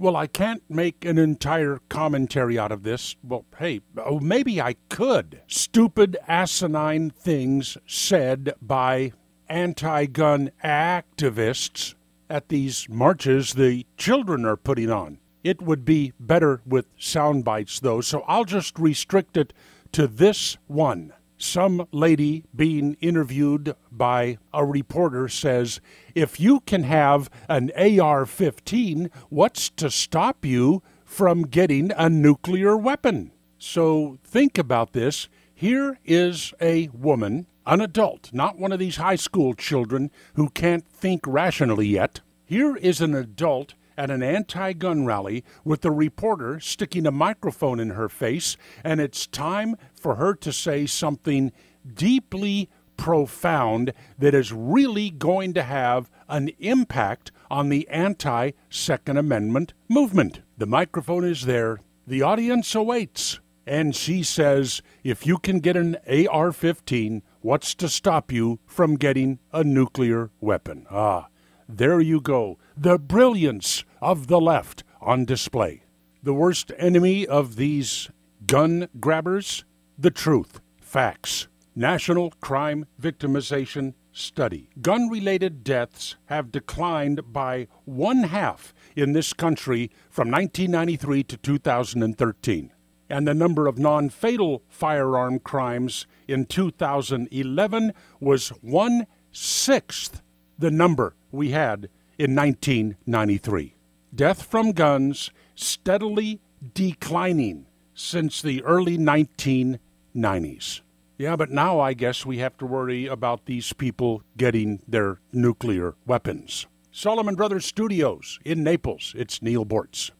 Well, I can't make an entire commentary out of this. Well, hey, oh, maybe I could. Stupid, asinine things said by anti gun activists at these marches the children are putting on. It would be better with sound bites, though, so I'll just restrict it to this one. Some lady being interviewed by a reporter says, If you can have an AR 15, what's to stop you from getting a nuclear weapon? So think about this. Here is a woman, an adult, not one of these high school children who can't think rationally yet. Here is an adult at an anti gun rally with the reporter sticking a microphone in her face, and it's time for her to say something deeply profound that is really going to have an impact on the anti Second Amendment movement. The microphone is there, the audience awaits, and she says, If you can get an AR 15, what's to stop you from getting a nuclear weapon? Ah, there you go. The brilliance of the left on display. The worst enemy of these gun grabbers? The truth, facts. National Crime Victimization Study. Gun related deaths have declined by one half in this country from 1993 to 2013. And the number of non fatal firearm crimes in 2011 was one sixth the number we had in 1993. Death from guns steadily declining since the early 1990s. Yeah, but now I guess we have to worry about these people getting their nuclear weapons. Solomon Brothers Studios in Naples, it's Neal Boortz.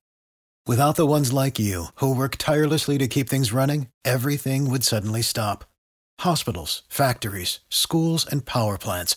Without the ones like you, who work tirelessly to keep things running, everything would suddenly stop. Hospitals, factories, schools, and power plants,